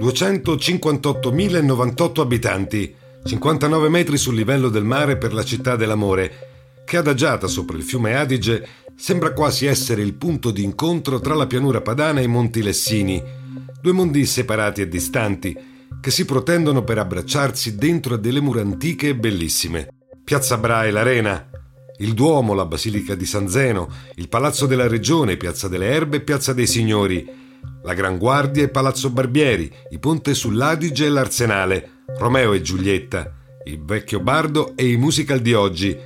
258.098 abitanti, 59 metri sul livello del mare per la città dell'amore, che adagiata sopra il fiume Adige sembra quasi essere il punto di incontro tra la pianura padana e i monti Lessini, due mondi separati e distanti, che si protendono per abbracciarsi dentro a delle mura antiche e bellissime. Piazza Bra e l'Arena, il Duomo, la Basilica di San Zeno, il Palazzo della Regione, Piazza delle Erbe e Piazza dei Signori, la Gran Guardia e Palazzo Barbieri, i Ponte sull'Adige e l'Arsenale, Romeo e Giulietta, il Vecchio Bardo e i musical di oggi,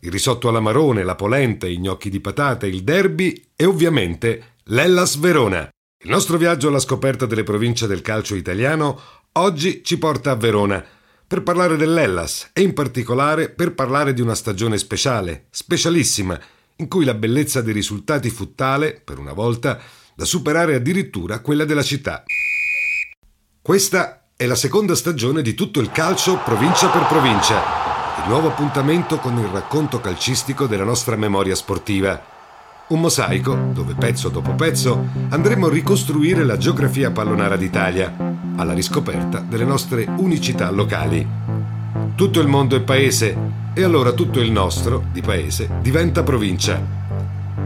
il risotto alla marone, la polenta, i gnocchi di patate, il derby e ovviamente l'Ellas Verona. Il nostro viaggio alla scoperta delle province del calcio italiano oggi ci porta a Verona per parlare dell'Ellas e in particolare per parlare di una stagione speciale, specialissima, in cui la bellezza dei risultati fu tale, per una volta, da superare addirittura quella della città. Questa è la seconda stagione di tutto il calcio provincia per provincia, il nuovo appuntamento con il racconto calcistico della nostra memoria sportiva. Un mosaico dove pezzo dopo pezzo andremo a ricostruire la geografia pallonara d'Italia, alla riscoperta delle nostre unicità locali. Tutto il mondo è paese e allora tutto il nostro, di paese, diventa provincia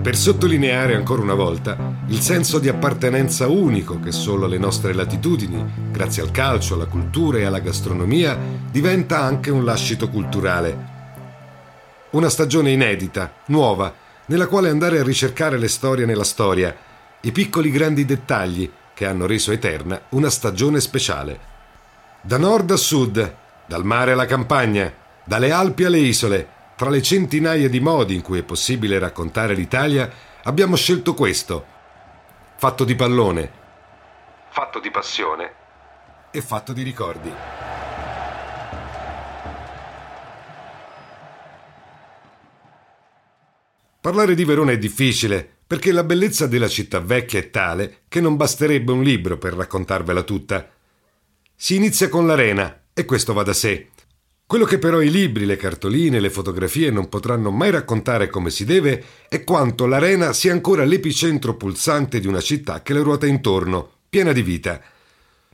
per sottolineare ancora una volta il senso di appartenenza unico che solo alle nostre latitudini, grazie al calcio, alla cultura e alla gastronomia, diventa anche un lascito culturale. Una stagione inedita, nuova, nella quale andare a ricercare le storie nella storia, i piccoli grandi dettagli che hanno reso eterna una stagione speciale. Da nord a sud, dal mare alla campagna, dalle Alpi alle isole, tra le centinaia di modi in cui è possibile raccontare l'Italia, abbiamo scelto questo. Fatto di pallone, fatto di passione e fatto di ricordi. Parlare di Verona è difficile, perché la bellezza della città vecchia è tale che non basterebbe un libro per raccontarvela tutta. Si inizia con l'arena, e questo va da sé. Quello che però i libri, le cartoline, le fotografie non potranno mai raccontare come si deve è quanto l'arena sia ancora l'epicentro pulsante di una città che le ruota intorno, piena di vita.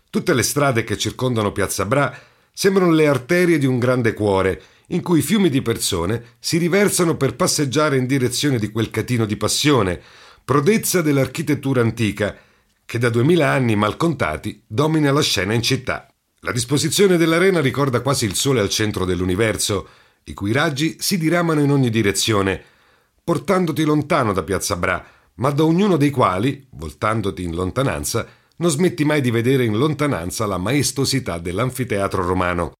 Tutte le strade che circondano Piazza Bra sembrano le arterie di un grande cuore, in cui fiumi di persone si riversano per passeggiare in direzione di quel catino di passione, prodezza dell'architettura antica, che da duemila anni mal contati domina la scena in città. La disposizione dell'arena ricorda quasi il Sole al centro dell'universo, i cui raggi si diramano in ogni direzione, portandoti lontano da Piazza Bra, ma da ognuno dei quali, voltandoti in lontananza, non smetti mai di vedere in lontananza la maestosità dell'anfiteatro romano.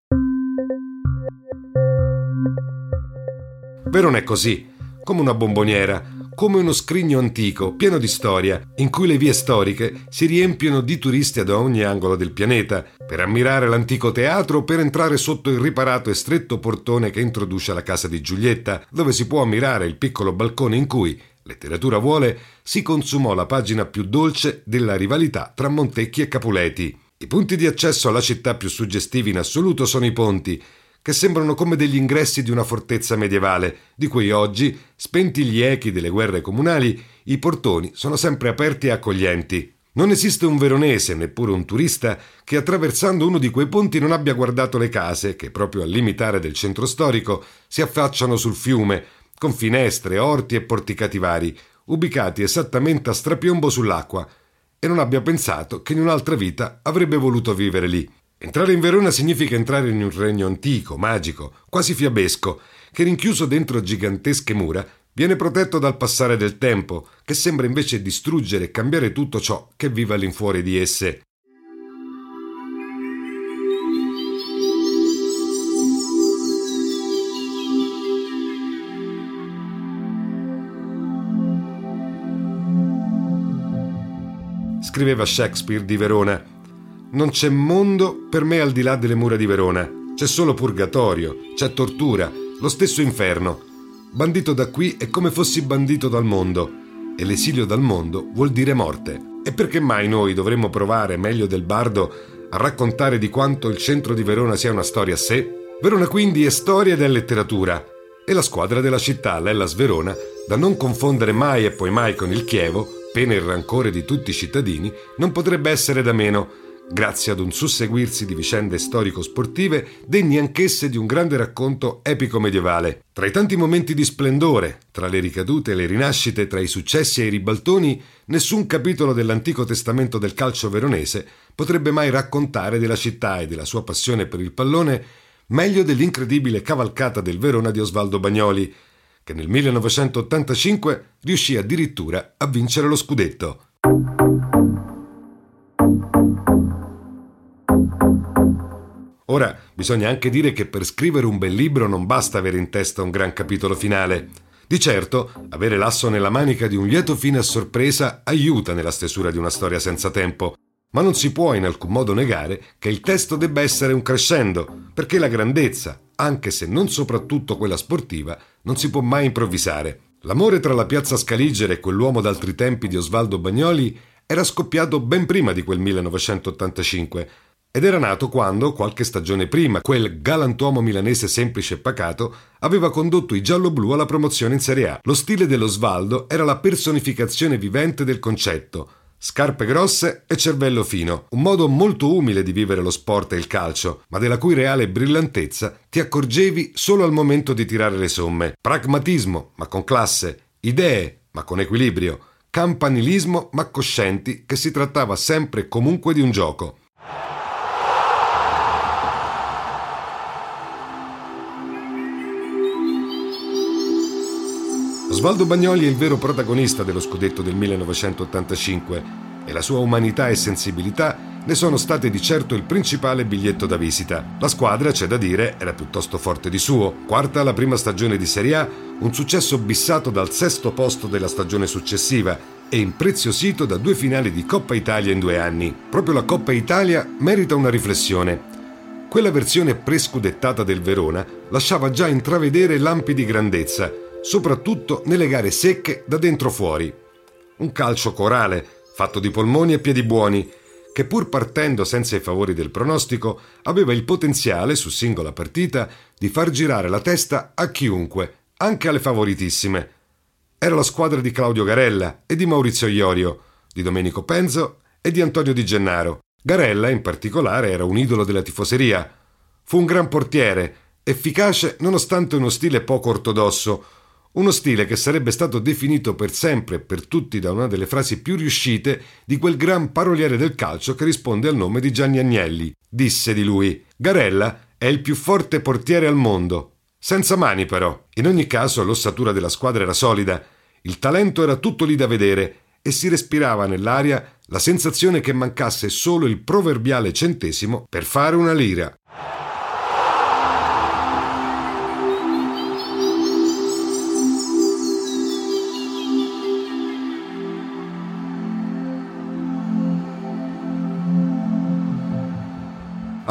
Verona è così, come una bomboniera, come uno scrigno antico, pieno di storia, in cui le vie storiche si riempiono di turisti da ogni angolo del pianeta, per ammirare l'antico teatro o per entrare sotto il riparato e stretto portone che introduce la casa di Giulietta, dove si può ammirare il piccolo balcone in cui, letteratura vuole, si consumò la pagina più dolce della rivalità tra Montecchi e Capuleti. I punti di accesso alla città più suggestivi in assoluto sono i ponti, che sembrano come degli ingressi di una fortezza medievale, di cui oggi, spenti gli echi delle guerre comunali, i portoni sono sempre aperti e accoglienti. Non esiste un veronese, neppure un turista, che attraversando uno di quei ponti non abbia guardato le case, che proprio al limitare del centro storico si affacciano sul fiume, con finestre, orti e porticati vari, ubicati esattamente a strapiombo sull'acqua, e non abbia pensato che in un'altra vita avrebbe voluto vivere lì. Entrare in Verona significa entrare in un regno antico, magico, quasi fiabesco, che rinchiuso dentro gigantesche mura viene protetto dal passare del tempo, che sembra invece distruggere e cambiare tutto ciò che vive all'infuori di esse. Scriveva Shakespeare di Verona non c'è mondo per me al di là delle mura di Verona. C'è solo purgatorio, c'è tortura, lo stesso inferno. Bandito da qui è come fossi bandito dal mondo, e l'esilio dal mondo vuol dire morte. E perché mai noi dovremmo provare, meglio del bardo, a raccontare di quanto il centro di Verona sia una storia a sé? Verona quindi è storia è letteratura, e la squadra della città, l'Ellas Verona, da non confondere mai e poi mai con il Chievo, pena il rancore di tutti i cittadini, non potrebbe essere da meno, grazie ad un susseguirsi di vicende storico-sportive degne anch'esse di un grande racconto epico medievale. Tra i tanti momenti di splendore, tra le ricadute e le rinascite, tra i successi e i ribaltoni, nessun capitolo dell'Antico Testamento del calcio veronese potrebbe mai raccontare della città e della sua passione per il pallone meglio dell'incredibile cavalcata del Verona di Osvaldo Bagnoli, che nel 1985 riuscì addirittura a vincere lo scudetto. Ora, bisogna anche dire che per scrivere un bel libro non basta avere in testa un gran capitolo finale. Di certo, avere l'asso nella manica di un lieto fine a sorpresa aiuta nella stesura di una storia senza tempo, ma non si può in alcun modo negare che il testo debba essere un crescendo, perché la grandezza, anche se non soprattutto quella sportiva, non si può mai improvvisare. L'amore tra la piazza Scaligere e quell'uomo d'altri tempi di Osvaldo Bagnoli era scoppiato ben prima di quel 1985, ed era nato quando, qualche stagione prima, quel galantuomo milanese semplice e pacato aveva condotto i giallo-blu alla promozione in Serie A. Lo stile dello Svaldo era la personificazione vivente del concetto. Scarpe grosse e cervello fino, un modo molto umile di vivere lo sport e il calcio, ma della cui reale brillantezza ti accorgevi solo al momento di tirare le somme. Pragmatismo, ma con classe, idee, ma con equilibrio, campanilismo, ma coscienti che si trattava sempre e comunque di un gioco. Osvaldo Bagnoli è il vero protagonista dello scudetto del 1985 e la sua umanità e sensibilità ne sono state di certo il principale biglietto da visita. La squadra, c'è da dire, era piuttosto forte di suo. Quarta alla prima stagione di Serie A, un successo bissato dal sesto posto della stagione successiva e impreziosito da due finali di Coppa Italia in due anni. Proprio la Coppa Italia merita una riflessione. Quella versione prescudettata del Verona lasciava già intravedere lampi di grandezza soprattutto nelle gare secche da dentro fuori. Un calcio corale, fatto di polmoni e piedi buoni, che pur partendo senza i favori del pronostico, aveva il potenziale, su singola partita, di far girare la testa a chiunque, anche alle favoritissime. Era la squadra di Claudio Garella e di Maurizio Iorio, di Domenico Penzo e di Antonio Di Gennaro. Garella, in particolare, era un idolo della tifoseria. Fu un gran portiere, efficace nonostante uno stile poco ortodosso, uno stile che sarebbe stato definito per sempre e per tutti da una delle frasi più riuscite di quel gran paroliere del calcio che risponde al nome di Gianni Agnelli. Disse di lui: Garella è il più forte portiere al mondo. Senza mani, però. In ogni caso, l'ossatura della squadra era solida, il talento era tutto lì da vedere e si respirava nell'aria la sensazione che mancasse solo il proverbiale centesimo per fare una lira.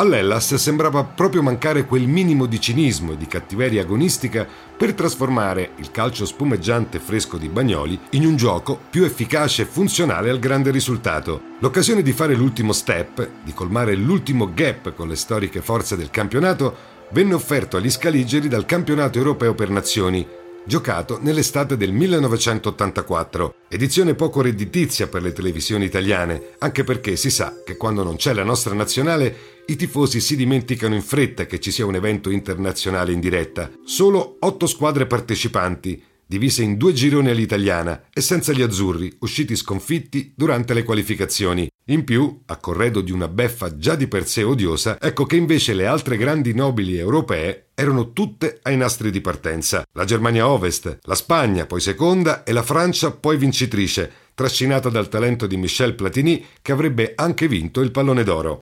All'Ellas sembrava proprio mancare quel minimo di cinismo e di cattiveria agonistica per trasformare il calcio spumeggiante e fresco di Bagnoli in un gioco più efficace e funzionale al grande risultato. L'occasione di fare l'ultimo step, di colmare l'ultimo gap con le storiche forze del campionato, venne offerto agli scaligeri dal campionato europeo per nazioni, giocato nell'estate del 1984, edizione poco redditizia per le televisioni italiane, anche perché si sa che quando non c'è la nostra nazionale i tifosi si dimenticano in fretta che ci sia un evento internazionale in diretta. Solo otto squadre partecipanti, divise in due gironi all'italiana e senza gli azzurri, usciti sconfitti durante le qualificazioni. In più, a corredo di una beffa già di per sé odiosa, ecco che invece le altre grandi nobili europee erano tutte ai nastri di partenza. La Germania Ovest, la Spagna poi seconda e la Francia poi vincitrice, trascinata dal talento di Michel Platini che avrebbe anche vinto il pallone d'oro.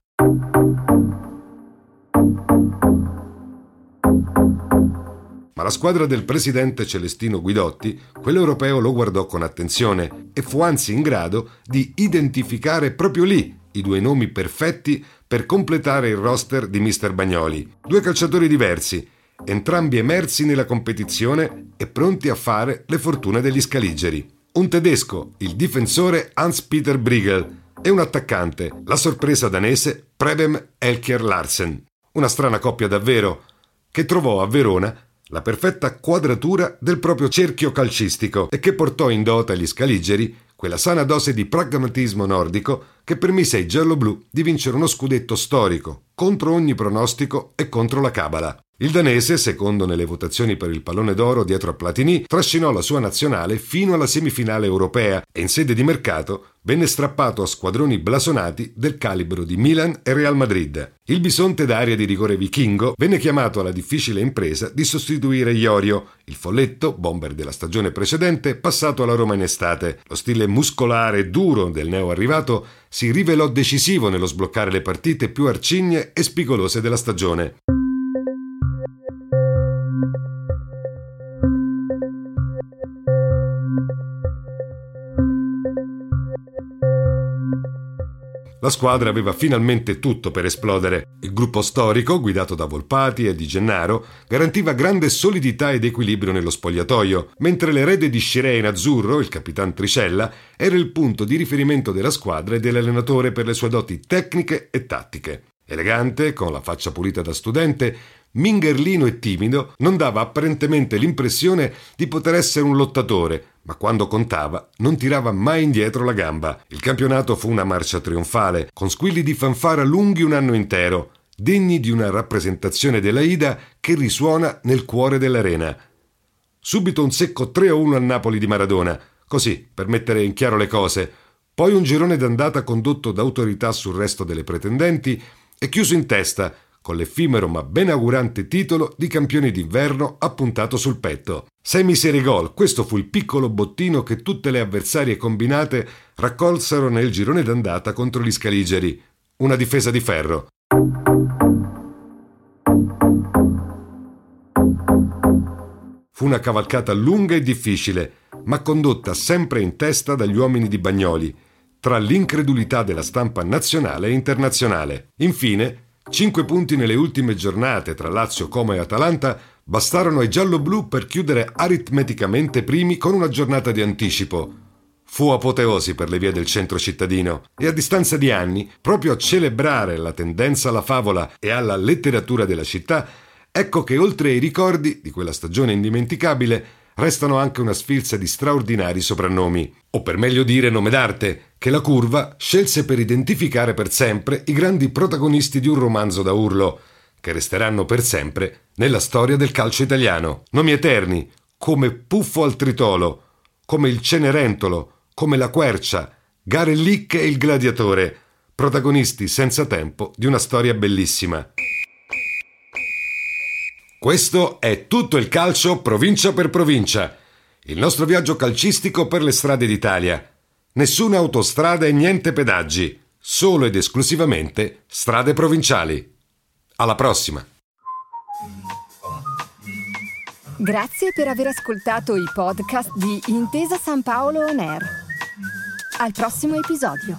Ma la squadra del presidente Celestino Guidotti, quello europeo lo guardò con attenzione e fu anzi in grado di identificare proprio lì i due nomi perfetti per completare il roster di Mister Bagnoli. Due calciatori diversi, entrambi emersi nella competizione e pronti a fare le fortune degli scaligeri. Un tedesco, il difensore Hans-Peter Briegel, e un attaccante, la sorpresa danese Preben Elkier Larsen. Una strana coppia davvero, che trovò a Verona la perfetta quadratura del proprio cerchio calcistico e che portò in dote agli scaligeri quella sana dose di pragmatismo nordico che permise ai giallo-blu di vincere uno scudetto storico, contro ogni pronostico e contro la cabala. Il danese, secondo nelle votazioni per il pallone d'oro dietro a Platini, trascinò la sua nazionale fino alla semifinale europea e in sede di mercato venne strappato a squadroni blasonati del calibro di Milan e Real Madrid. Il bisonte d'aria di rigore vichingo venne chiamato alla difficile impresa di sostituire Iorio, il folletto, bomber della stagione precedente, passato alla Roma in estate. Lo stile muscolare e duro del neo arrivato si rivelò decisivo nello sbloccare le partite più arcigne e spigolose della stagione. La squadra aveva finalmente tutto per esplodere. Il gruppo storico, guidato da Volpati e Di Gennaro, garantiva grande solidità ed equilibrio nello spogliatoio, mentre l'erede di Scirea in azzurro, il capitan Tricella, era il punto di riferimento della squadra e dell'allenatore per le sue doti tecniche e tattiche. Elegante, con la faccia pulita da studente, Mingerlino e timido, non dava apparentemente l'impressione di poter essere un lottatore, ma quando contava non tirava mai indietro la gamba. Il campionato fu una marcia trionfale, con squilli di fanfara lunghi un anno intero, degni di una rappresentazione della Ida che risuona nel cuore dell'arena. Subito un secco 3-1 a Napoli di Maradona, così per mettere in chiaro le cose. Poi un girone d'andata condotto da autorità sul resto delle pretendenti e chiuso in testa, con l'effimero ma benaugurante titolo di campioni d'inverno appuntato sul petto. Sei miseri gol, questo fu il piccolo bottino che tutte le avversarie combinate raccolsero nel girone d'andata contro gli scaligeri. Una difesa di ferro. Fu una cavalcata lunga e difficile, ma condotta sempre in testa dagli uomini di Bagnoli, tra l'incredulità della stampa nazionale e internazionale. Infine, Cinque punti nelle ultime giornate tra Lazio, Como e Atalanta bastarono ai giallo-blu per chiudere aritmeticamente primi con una giornata di anticipo. Fu apoteosi per le vie del centro cittadino e a distanza di anni, proprio a celebrare la tendenza alla favola e alla letteratura della città, ecco che oltre ai ricordi di quella stagione indimenticabile, restano anche una sfilza di straordinari soprannomi, o per meglio dire nome d'arte, che la curva scelse per identificare per sempre i grandi protagonisti di un romanzo da urlo, che resteranno per sempre nella storia del calcio italiano. Nomi eterni, come Puffo al Tritolo, come il Cenerentolo, come la Quercia, Garellic e il Gladiatore, protagonisti senza tempo di una storia bellissima. Questo è tutto il calcio provincia per provincia. Il nostro viaggio calcistico per le strade d'Italia. Nessuna autostrada e niente pedaggi, solo ed esclusivamente strade provinciali. Alla prossima. Grazie per aver ascoltato i podcast di Intesa San Paolo On Air. Al prossimo episodio.